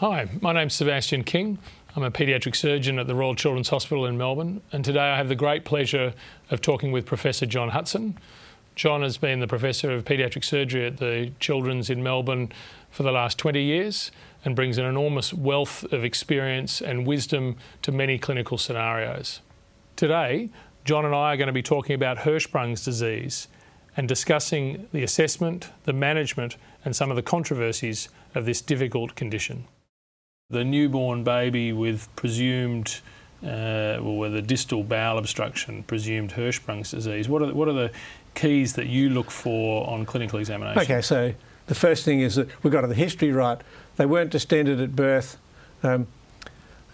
Hi, my name's Sebastian King. I'm a paediatric surgeon at the Royal Children's Hospital in Melbourne, and today I have the great pleasure of talking with Professor John Hutson. John has been the Professor of Paediatric Surgery at the Children's in Melbourne for the last 20 years and brings an enormous wealth of experience and wisdom to many clinical scenarios. Today, John and I are going to be talking about Hirschsprung's disease and discussing the assessment, the management, and some of the controversies of this difficult condition the newborn baby with presumed uh, well, with a distal bowel obstruction, presumed Hirschsprung's disease. What are, what are the keys that you look for on clinical examination? Okay, so the first thing is that we've got the history right. They weren't distended at birth um,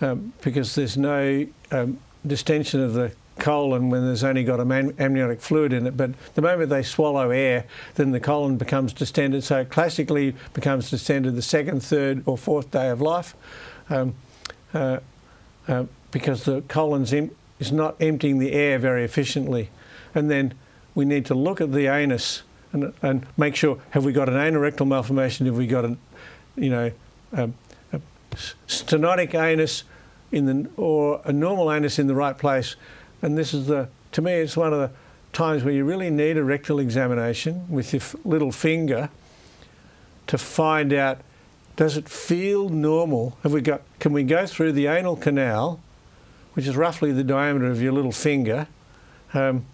um, because there's no um, distension of the colon when there's only got amniotic fluid in it. But the moment they swallow air, then the colon becomes distended. So it classically becomes distended the second, third, or fourth day of life, um, uh, uh, because the colon is not emptying the air very efficiently. And then we need to look at the anus and, and make sure have we got an anorectal malformation? Have we got a, you know, a, a stenotic anus in the or a normal anus in the right place? And this is the, to me, it's one of the times where you really need a rectal examination with your little finger to find out does it feel normal? Have we got, can we go through the anal canal, which is roughly the diameter of your little finger, um,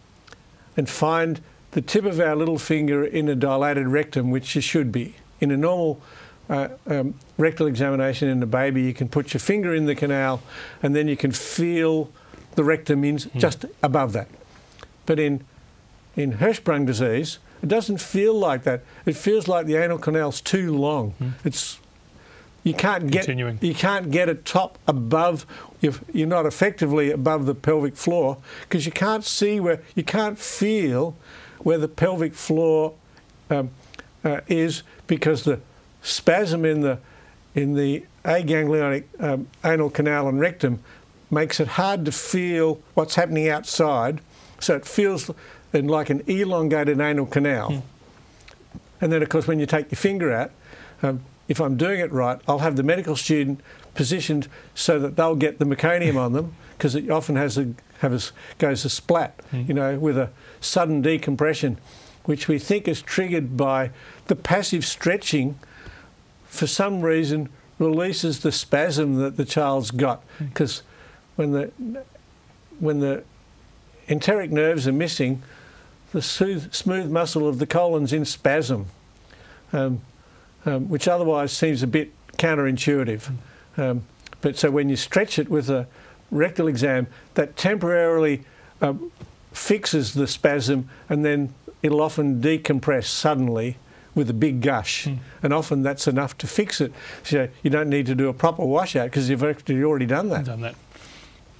and find the tip of our little finger in a dilated rectum, which it should be. In a normal uh, um, rectal examination in a baby, you can put your finger in the canal and then you can feel the rectum means mm. just above that. But in, in Hirschsprung disease, it doesn't feel like that. It feels like the anal canal's too long. Mm. It's you can't get Continuing. you can't get it top above. You're, you're not effectively above the pelvic floor because you can't see where you can't feel where the pelvic floor um, uh, is because the spasm in the in the aganglionic um, anal canal and rectum makes it hard to feel what's happening outside. So it feels like an elongated anal canal. Mm. And then, of course, when you take your finger out, um, if I'm doing it right, I'll have the medical student positioned so that they'll get the meconium on them because it often has a, have a, goes a splat, mm. you know, with a sudden decompression, which we think is triggered by the passive stretching. For some reason, releases the spasm that the child's got because. When the when the enteric nerves are missing, the smooth, smooth muscle of the colon's in spasm, um, um, which otherwise seems a bit counterintuitive. Um, but so when you stretch it with a rectal exam, that temporarily uh, fixes the spasm and then it'll often decompress suddenly with a big gush. Mm. And often that's enough to fix it. So you don't need to do a proper washout because you've actually already done that. Done that.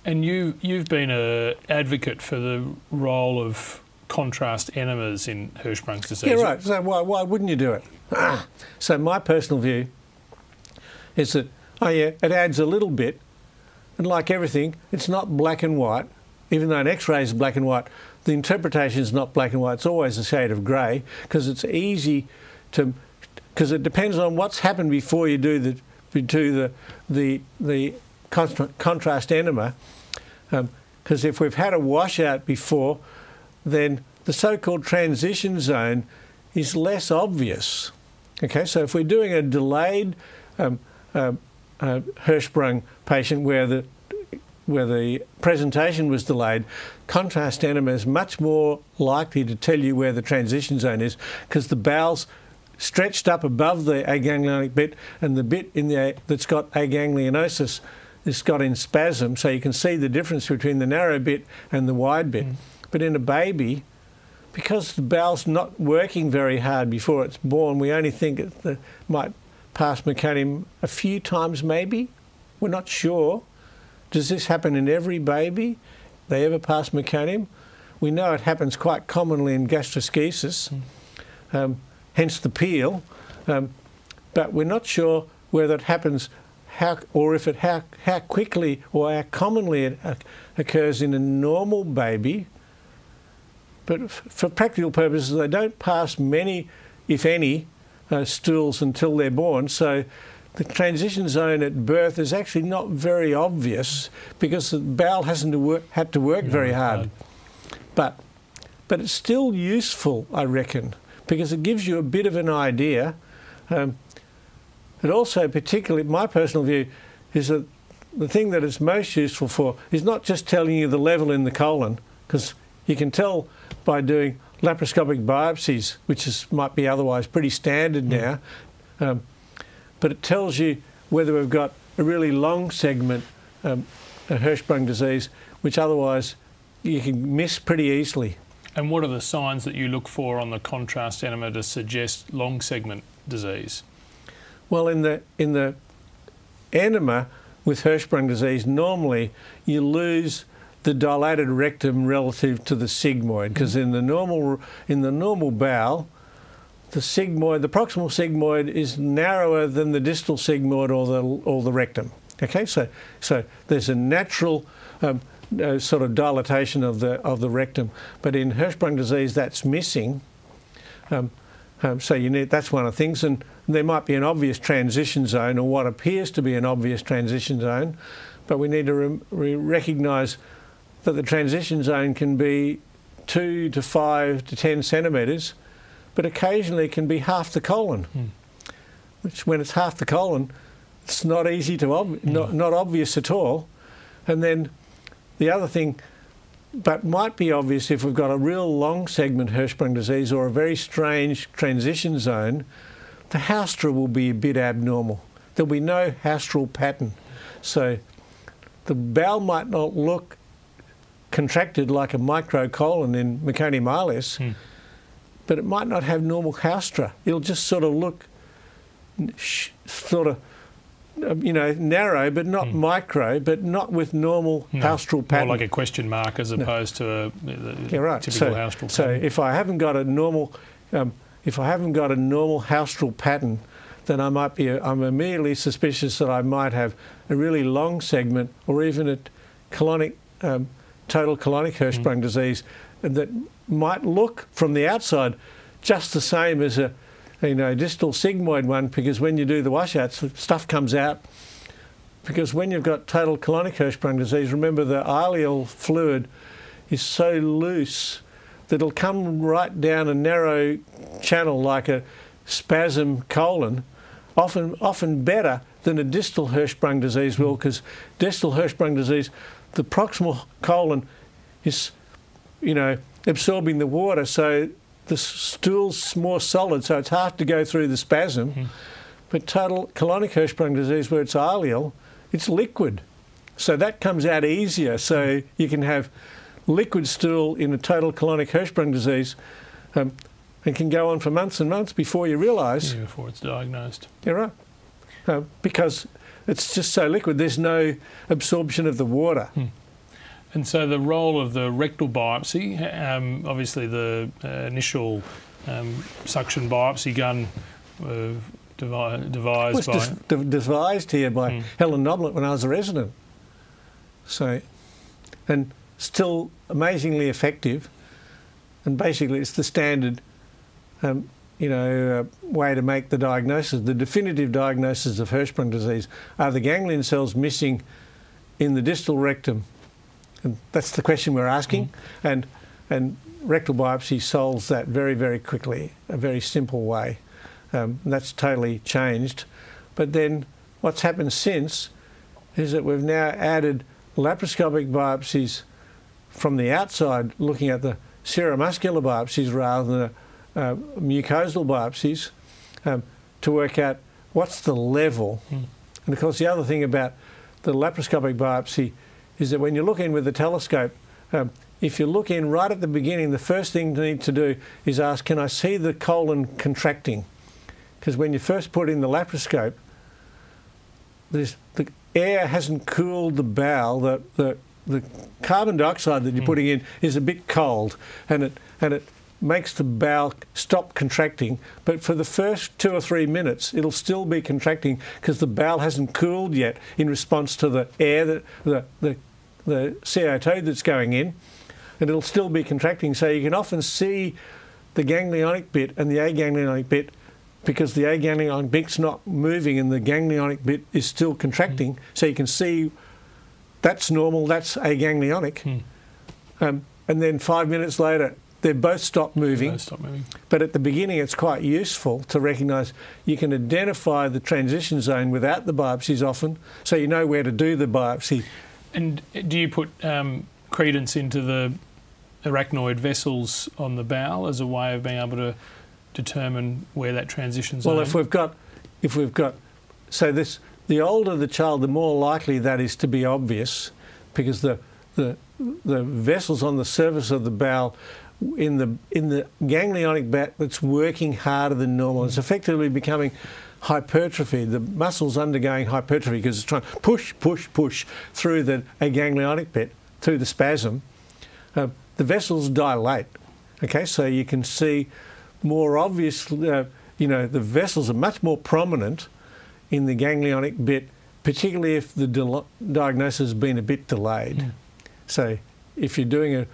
And you, you've been an advocate for the role of contrast enemas in Hirschsprung's disease. Yeah, right. So why, why wouldn't you do it? Ah. So my personal view is that, oh yeah, it adds a little bit. And like everything, it's not black and white. Even though an X-ray is black and white, the interpretation is not black and white. It's always a shade of grey because it's easy to, because it depends on what's happened before you do the, do the, the, the contrast enema, because um, if we've had a washout before, then the so-called transition zone is less obvious. Okay, so if we're doing a delayed um, uh, uh, Hirschsprung patient where the where the presentation was delayed, contrast enema is much more likely to tell you where the transition zone is because the bowels stretched up above the aganglionic bit and the bit in the that's got aganglionosis it's got in spasm, so you can see the difference between the narrow bit and the wide bit. Mm. But in a baby, because the bowel's not working very hard before it's born, we only think it might pass meconium a few times maybe. We're not sure. Does this happen in every baby? They ever pass meconium? We know it happens quite commonly in gastroschisis, mm. um, hence the peel. Um, but we're not sure whether it happens how, or if it how, how quickly or how commonly it occurs in a normal baby. But for practical purposes, they don't pass many, if any, uh, stools until they're born. So the transition zone at birth is actually not very obvious because the bowel hasn't to work, had to work very hard. But, but it's still useful, I reckon, because it gives you a bit of an idea. Um, it also, particularly, my personal view is that the thing that it's most useful for is not just telling you the level in the colon, because you can tell by doing laparoscopic biopsies, which is, might be otherwise pretty standard mm. now, um, but it tells you whether we've got a really long segment um, of Hirschsprung disease, which otherwise you can miss pretty easily. And what are the signs that you look for on the contrast enema to suggest long segment disease? Well, in the in the enema with Hirschsprung disease, normally you lose the dilated rectum relative to the sigmoid because in the normal in the normal bowel, the sigmoid, the proximal sigmoid, is narrower than the distal sigmoid or the or the rectum. Okay, so so there's a natural um, uh, sort of dilatation of the of the rectum, but in Hirschsprung disease that's missing. Um, um, so you need that's one of the things, and there might be an obvious transition zone or what appears to be an obvious transition zone, but we need to re- re- recognise that the transition zone can be two to five to ten centimetres, but occasionally can be half the colon. Mm. Which, when it's half the colon, it's not easy to ob- mm. not, not obvious at all. And then the other thing, but might be obvious if we've got a real long segment Hirschsprung disease or a very strange transition zone, the haustra will be a bit abnormal. There'll be no haustral pattern. So the bowel might not look contracted like a microcolon in meconium hmm. but it might not have normal haustra. It'll just sort of look sort of um, you know, narrow, but not hmm. micro, but not with normal no, haustral pattern. More like a question mark as opposed no. to a, a yeah, right. typical so, haustral pattern. So if I haven't got a normal, um, if I haven't got a normal haustral pattern, then I might be, I'm immediately suspicious that I might have a really long segment or even a colonic, um, total colonic Hirschsprung mm. disease that might look from the outside just the same as a you know, distal sigmoid one because when you do the washouts, stuff comes out. Because when you've got total colonic Hirschsprung disease, remember the ileal fluid is so loose that it'll come right down a narrow channel like a spasm colon, often often better than a distal Hirschsprung disease will, because distal Hirschsprung disease, the proximal colon is, you know, absorbing the water, so the stool's more solid, so it's hard to go through the spasm. Mm. But total colonic Hirschsprung disease, where it's ileal, it's liquid. So that comes out easier. So you can have liquid stool in a total colonic Hirschsprung disease um, and can go on for months and months before you realise. Yeah, before it's diagnosed. Yeah, right. Uh, because it's just so liquid, there's no absorption of the water. Hmm. And so the role of the rectal biopsy, um, obviously the uh, initial um, suction biopsy gun uh, devi- devised was by... Des- devised here by mm. Helen Noblett when I was a resident. So, and still amazingly effective. And basically it's the standard, um, you know, uh, way to make the diagnosis. The definitive diagnosis of Hirschsprung disease are the ganglion cells missing in the distal rectum and that's the question we're asking. Mm. And, and rectal biopsy solves that very, very quickly, a very simple way. Um, that's totally changed. But then what's happened since is that we've now added laparoscopic biopsies from the outside, looking at the seromuscular biopsies rather than uh, mucosal biopsies, um, to work out what's the level. Mm. And of course, the other thing about the laparoscopic biopsy is that when you look in with the telescope, um, if you look in right at the beginning, the first thing you need to do is ask, can I see the colon contracting? Because when you first put in the laparoscope, the air hasn't cooled the bowel. The, the, the carbon dioxide that you're mm. putting in is a bit cold, and it, and it makes the bowel stop contracting. But for the first two or three minutes, it'll still be contracting because the bowel hasn't cooled yet in response to the air, that, the, the the CO2 that's going in, and it'll still be contracting. So you can often see the ganglionic bit and the aganglionic bit because the aganglionic bit's not moving and the ganglionic bit is still contracting. So you can see that's normal, that's aganglionic. Um, and then five minutes later, they both stop moving. Both stop moving. But at the beginning, it's quite useful to recognise you can identify the transition zone without the biopsies often, so you know where to do the biopsy. And do you put um, credence into the arachnoid vessels on the bowel as a way of being able to determine where that transition zone? Well, if we've got, if we've got, so this, the older the child, the more likely that is to be obvious, because the the the vessels on the surface of the bowel in the in the ganglionic bat that's working harder than normal. It's effectively becoming hypertrophy. The muscle's undergoing hypertrophy because it's trying to push, push, push through the a ganglionic bit, through the spasm. Uh, the vessels dilate. Okay, so you can see more obviously, uh, you know, the vessels are much more prominent in the ganglionic bit, particularly if the di- diagnosis has been a bit delayed. Mm. So if you're doing a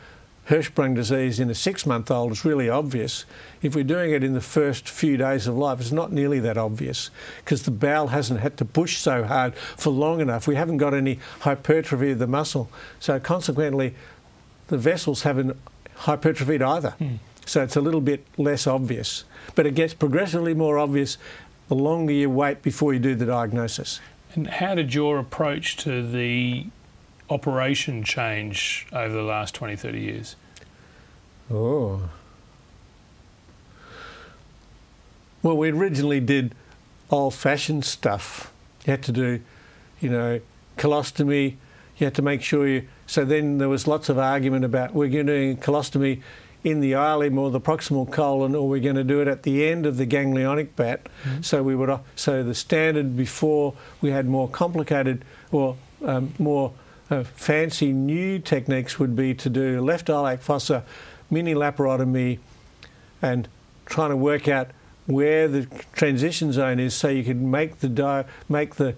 Hirschsprung disease in a six month old, it's really obvious. If we're doing it in the first few days of life, it's not nearly that obvious because the bowel hasn't had to push so hard for long enough. We haven't got any hypertrophy of the muscle. So consequently, the vessels haven't hypertrophied either. Mm. So it's a little bit less obvious. But it gets progressively more obvious the longer you wait before you do the diagnosis. And how did your approach to the operation change over the last 20, 30 years? Oh. Well, we originally did old fashioned stuff. You had to do, you know, colostomy. You had to make sure you. So then there was lots of argument about we're going to do colostomy in the ileum or the proximal colon, or we're going to do it at the end of the ganglionic bat. Mhm. So we would. So the standard before we had more complicated or um, more uh, fancy new techniques would be to do left iliac fossa, mini laparotomy, and trying to work out where the transition zone is, so you could make the di- make the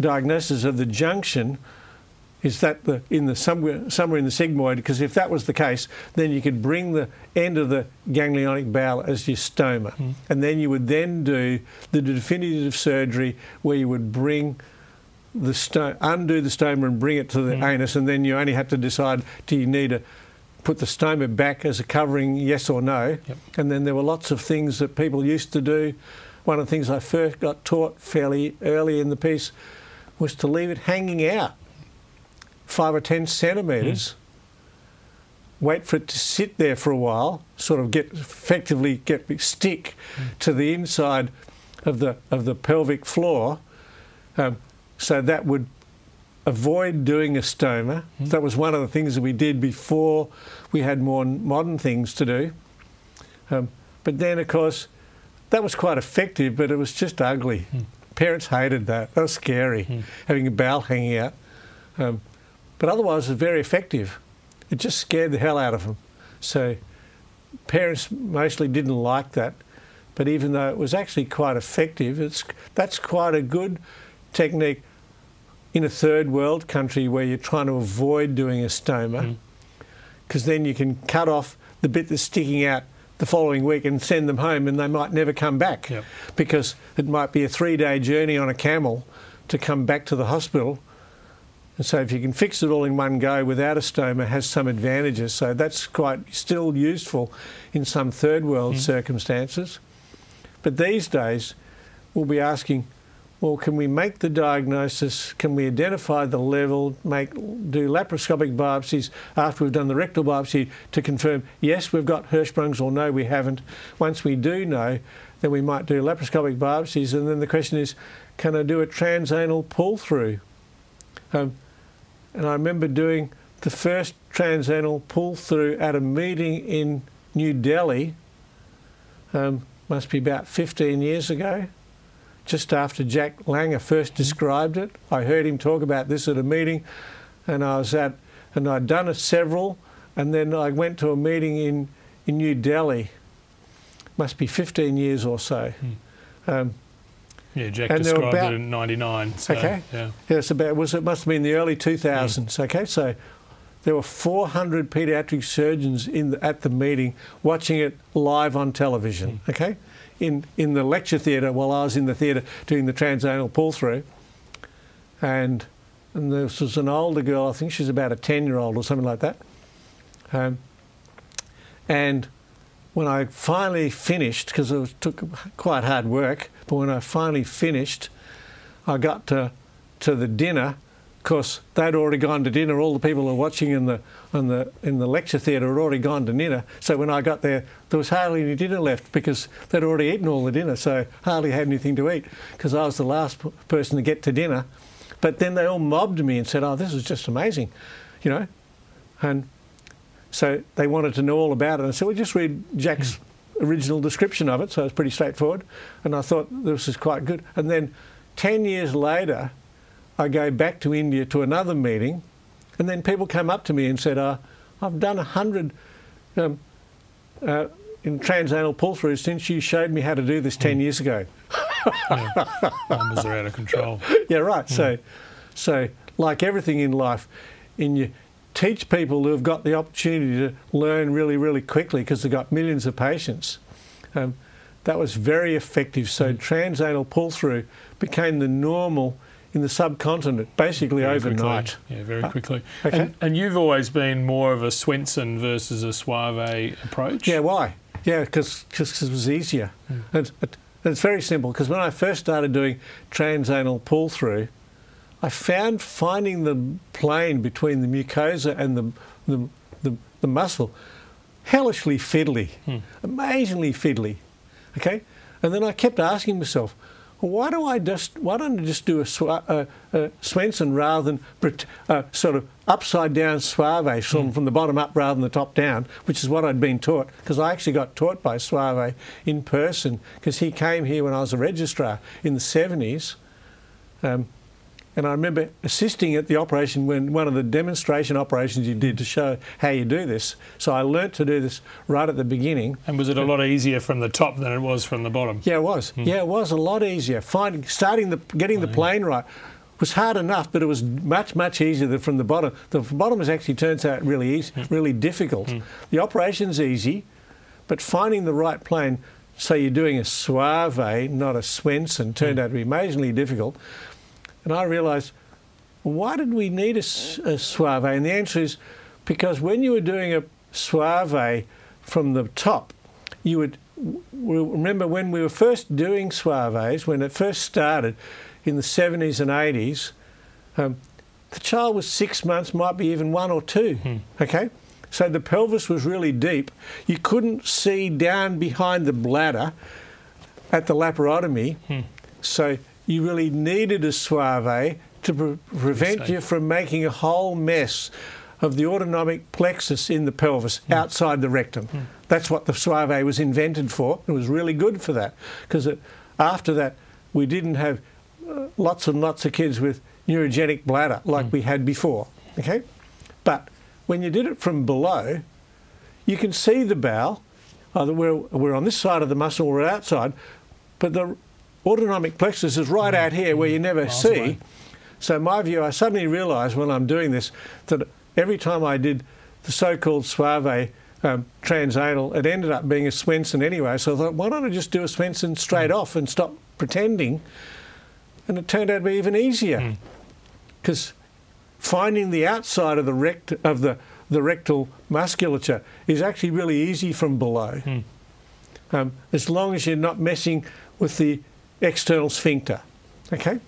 diagnosis of the junction. Is that the in the somewhere somewhere in the sigmoid? Because if that was the case, then you could bring the end of the ganglionic bowel as your stoma, Mm. and then you would then do the definitive surgery where you would bring the sto- undo the stoma and bring it to the Mm. anus, and then you only had to decide do you need to put the stoma back as a covering, yes or no. Yep. And then there were lots of things that people used to do. One of the things I first got taught fairly early in the piece was to leave it hanging out five or ten centimetres. Wait for it to sit there for a while, sort of get effectively get stick to the inside of the of the pelvic floor, um, so that would avoid doing a stoma. Mm. That was one of the things that we did before we had more modern things to do. Um, but then, of course, that was quite effective, but it was just ugly. Mm. Parents hated that. That was scary, Mm. having a bowel hanging out. Um, but otherwise, it was very effective. It just scared the hell out of them. So parents mostly didn't like that. But even though it was actually quite effective, it's, that's quite a good technique in a third world country where you're trying to avoid doing a stoma, Mm. because then you can cut off the bit that's sticking out the following week and send them home, and they might never come back Yep. because it might be a three day journey on a camel to come back to the hospital. And so, if you can fix it all in one go without a stoma, has some advantages. So, that's quite still useful in some third world Mm. circumstances. But these days, we'll be asking, well, can we make the diagnosis? Can we identify the level? Make do laparoscopic biopsies after we've done the rectal biopsy to confirm yes, we've got Hirschsprung's, or no, we haven't. Once we do know, then we might do laparoscopic biopsies, and then the question is, can I do a transanal pull through? Um, and I remember doing the first transanal pull through at a meeting in New Delhi. Um, must be about 15 years ago just after Jack Langer first described it. I heard him talk about this at a meeting, and I was at, and I'd done it several, and then I went to a meeting in, in New Delhi. Must be 15 years or so. Um, Yeah, Jack And described about- it in 99. So, Okay. Yeah. yeah, it's about was it must have been the early 2000s. Okay, so there were 400 paediatric surgeons in the, at the meeting watching it live on television. Okay, in, in the lecture theatre while I was in the theatre doing the transanal pull through. And, and this was an older girl, I think she's about a 10 year old or something like that. Um, and when I finally finished, because it took quite hard work, but when I finally finished, I got to, to the dinner. Of course, they'd already gone to dinner. All the people who were watching in the, in the, in the lecture theatre had already gone to dinner. So when I got there, there was hardly any dinner left because they'd already eaten all the dinner. So hardly had anything to eat because I was the last person to get to dinner. But then they all mobbed me and said, "Oh, this is just amazing," you know, and so they wanted to know all about it. I said, well, just read Jack's original description of it. So it's pretty straightforward. And I thought this is quite good. And then 10 years later, I go back to India to another meeting. And then people came up to me and said, uh, I've done 100 um, uh, in transanal pull throughs since you showed me how to do this 10 years ago. yeah. Numbers are out of control. yeah, right. So, so like everything in life, in your teach people who have got the opportunity to learn really, really quickly because they've got millions of patients. Um, that was very effective. So mm. transanal pull through became the normal in the subcontinent, basically very overnight. Quickly. Yeah, very uh, quickly. Uh, okay. and, and, you've always been more of a Swenson versus a Soave approach. Yeah, why? Yeah, because it was easier. Mm. And, and it's very simple because when I first started doing transanal pull through, I found finding the plane between the mucosa and the, the, the, the muscle hellishly fiddly, hmm. amazingly fiddly. Okay? And then I kept asking myself, why do I just why don't I just do a, a Swenson rather than uh, sort of upside down Soave from, mm. from the bottom up rather than the top down, which is what I'd been taught because I actually got taught by Soave in person because he came here when I was a registrar in the 70s. Um, and I remember assisting at the operation when one of the demonstration operations you did to show how you do this. So I learnt to do this right at the beginning. And was it a lot easier from the top than it was from the bottom? Yeah, it was. Hmm. Yeah, it was a lot easier. Finding, starting the, getting the plane right was hard enough, but it was much, much easier than from the bottom. The bottom is actually turns out really easy, hmm. really difficult. Hmm. The operation's easy, but finding the right plane, so you're doing a Soave, not a Swenson, turned out to be amazingly difficult. And I realised, why did we need a, a? And the answer is because when you were doing a Soave from the top, you would remember when we were first doing Soaves, when it first started in the 70s and 80s, um, the child was six months, might be even one or two. Hmm. Okay? So the pelvis was really deep. You couldn't see down behind the bladder at the laparotomy. Hmm. So you really needed a Soave to pre- prevent you from making a whole mess of the autonomic plexus in the pelvis mm. outside the rectum. Mm. That's what the Soave was invented for. It was really good for that because after that we didn't have uh, lots and lots of kids with neurogenic bladder like mm. we had before. Okay, but when you did it from below, you can see the bowel. Either we're, we're on this side of the muscle or outside, but the autonomic plexus is right out here where you never Miles see. Away. So my view, I suddenly realised when I'm doing this that every time I did the so-called Soave um, transanal, it ended up being a Swenson anyway. So I thought, why don't I just do a Swenson straight mm. off and stop pretending? And it turned out to be even easier because mm. finding the outside of the rect of the the rectal musculature is actually really easy from below. Mm. Um, as long as you're not messing with the external sphincter. Okay?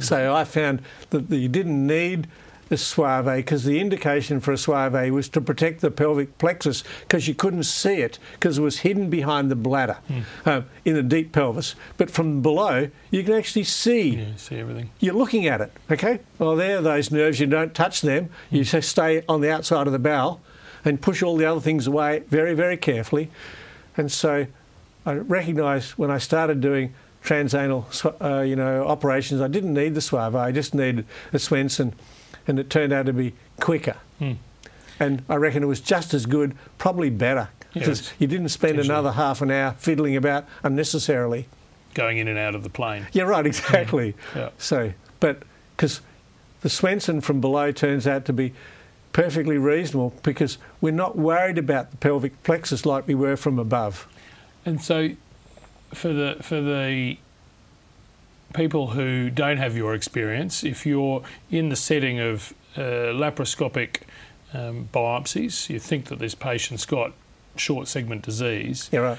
So I found that you didn't need a Soave because the indication for a Soave was to protect the pelvic plexus because you couldn't see it because it was hidden behind the bladder mm. in the deep pelvis. But from below, you can actually see. Yeah, see everything. You're looking at it, okay? Well, there are those nerves. You don't touch them. Mm. You just stay on the outside of the bowel and push all the other things away very, very carefully. And so I recognised when I started doing transanal, uh, you know, operations. I didn't need the Soave. I just needed a Swenson, and it turned out to be quicker. Hmm. And I reckon it was just as good, probably better, because yes. you didn't spend another half an hour fiddling about unnecessarily. Going in and out of the plane. Yeah, right, exactly. Yeah. So, but because the Swenson from below turns out to be perfectly reasonable because we're not worried about the pelvic plexus like we were from above. And so for the for the people who don't have your experience, if you're in the setting of uh, laparoscopic um, biopsies, you think that this patient's got short segment disease, Yeah, right.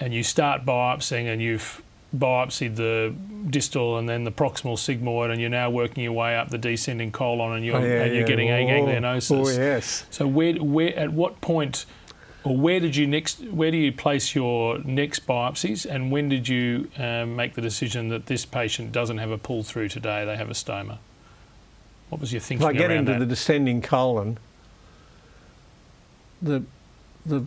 and you start biopsying and you've biopsied the distal and then the proximal sigmoid, and you're now working your way up the descending colon, and you're Oh, yeah, and you're yeah. getting Oh, aganglionosis. Oh, yes. So where, where, at what point, or where did you next, where do you place your next biopsies, and when did you um, make the decision that this patient doesn't have a pull through today, they have a stoma? What was your thinking? If I get into that? the descending colon, the the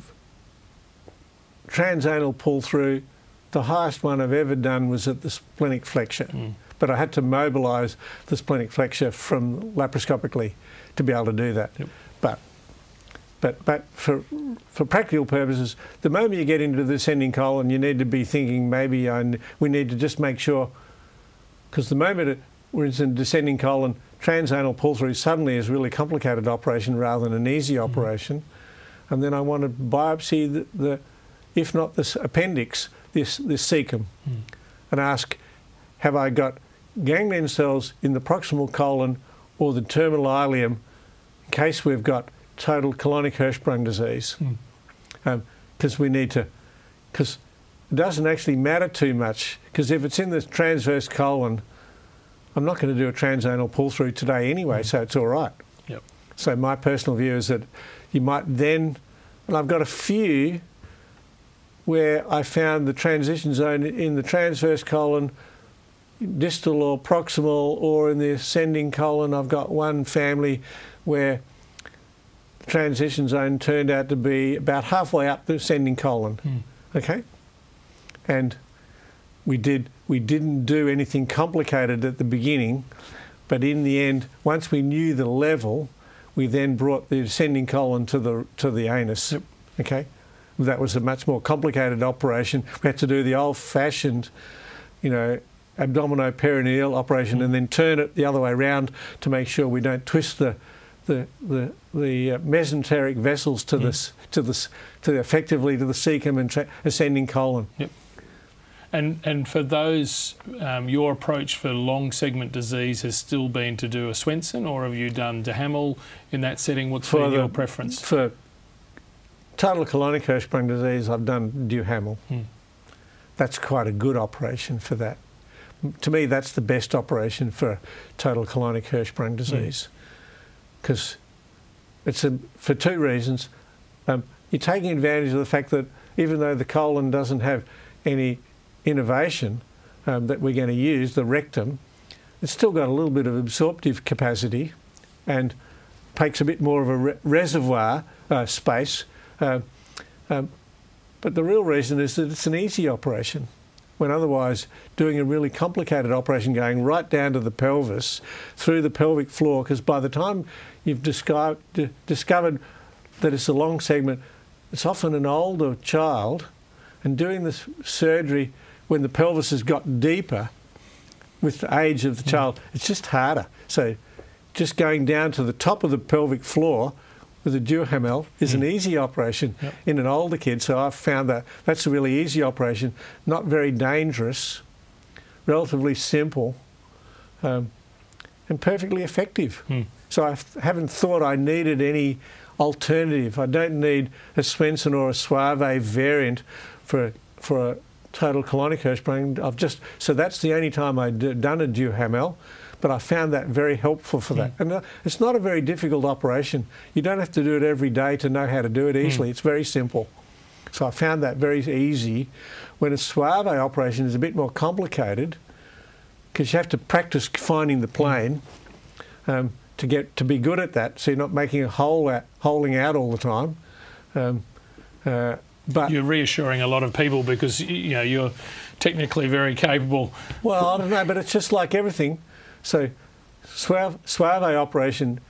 transanal pull through, the highest one I've ever done was at the splenic flexure. Mm. But I had to mobilise the splenic flexure from laparoscopically to be able to do that. Yep. But but for for practical purposes, the moment you get into the descending colon, you need to be thinking maybe I, we need to just make sure because the moment it, we're in the descending colon, transanal pull through suddenly is a really complicated operation rather than an easy operation. And then I want to biopsy the, the if not this appendix, this, this cecum, Mm. and ask, have I got ganglion cells in the proximal colon or the terminal ileum in case we've got total colonic Hirschsprung disease? Mm. Because we need to, because it doesn't actually matter too much, because if it's in the transverse colon, I'm not going to do a transanal pull through today anyway, so it's all right. Yep. So my personal view is that you might then, and I've got a few where I found the transition zone in the transverse colon, distal or proximal, or in the ascending colon. I've got one family where transition zone turned out to be about halfway up the ascending colon. Mm. Okay, and we did we didn't do anything complicated at the beginning, but in the end, once we knew the level, we then brought the ascending colon to the to the anus. Yep. Okay, that was a much more complicated operation. We had to do the old-fashioned, you know, abdominoperineal operation and then turn it the other way around to make sure we don't twist the the the, the uh, mesenteric vessels to this to this to effectively to the cecum and tra- ascending colon. And and for those, um, your approach for long segment disease has still been to do a Swenson, or have you done Hamel in that setting? What's For been the- your preference? For total colonic Hirschsprung disease, I've done Duhamel. Hmm. That's quite a good operation for that. To me, that's the best operation for total colonic Hirschsprung disease because it's a, for two reasons. Um, you're taking advantage of the fact that even though the colon doesn't have any innervation um, that we're going to use, the rectum, it's still got a little bit of absorptive capacity and takes a bit more of a re- reservoir uh, space. Uh, um, but the real reason is that it's an easy operation. When otherwise doing a really complicated operation going right down to the pelvis, through the pelvic floor, because by the time you've discovered, d- discovered that it's a long segment, it's often an older child, and doing this surgery when the pelvis has got deeper with the age of the mm. child, it's just harder. So just going down to the top of the pelvic floor with a Duhamel is an easy operation Yep. in an older kid. So I've found that that's a really easy operation, not very dangerous, relatively simple, um, and perfectly effective. Hmm. So I f- haven't thought I needed any alternative. I don't need a Swenson or a Soave variant for for a total colonic Hirschsprung. I've just so that's the only time I've done a Duhamel, but I found that very helpful for that. And uh, it's not a very difficult operation. You don't have to do it every day to know how to do it easily. It's very simple. So I found that very easy. When a Soave operation is a bit more complicated, because you have to practice finding the plane um, to get to be good at that. So you're not making a hole out, holing out all the time. Um, uh, but You're reassuring a lot of people because you know you're technically very capable. Well, I don't know, but it's just like everything. So, Soave, operation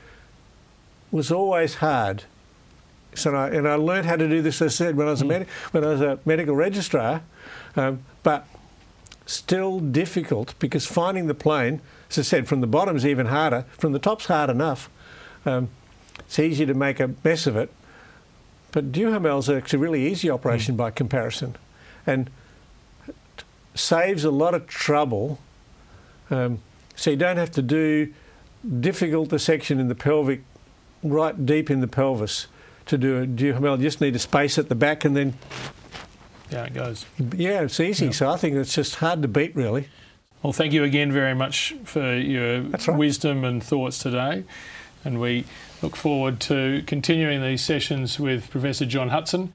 was always hard. So, I, and I learned how to do this, as I said, when I was a, medi- when I was a medical registrar, um, but still difficult because finding the plane, as I said, from the bottom's even harder, from the top's hard enough. Um, it's easy to make a mess of it. But Duhamel's actually a really easy operation by comparison. And saves a lot of trouble. Um, so you don't have to do difficult dissection in the pelvic, right deep in the pelvis to do a duhamel. You just need a space at the back and then, Yeah, it goes. yeah, it's easy. Yeah. So I think it's just hard to beat, really. Well, thank you again very much for your right. wisdom and thoughts today. And we look forward to continuing these sessions with Professor John Hutson.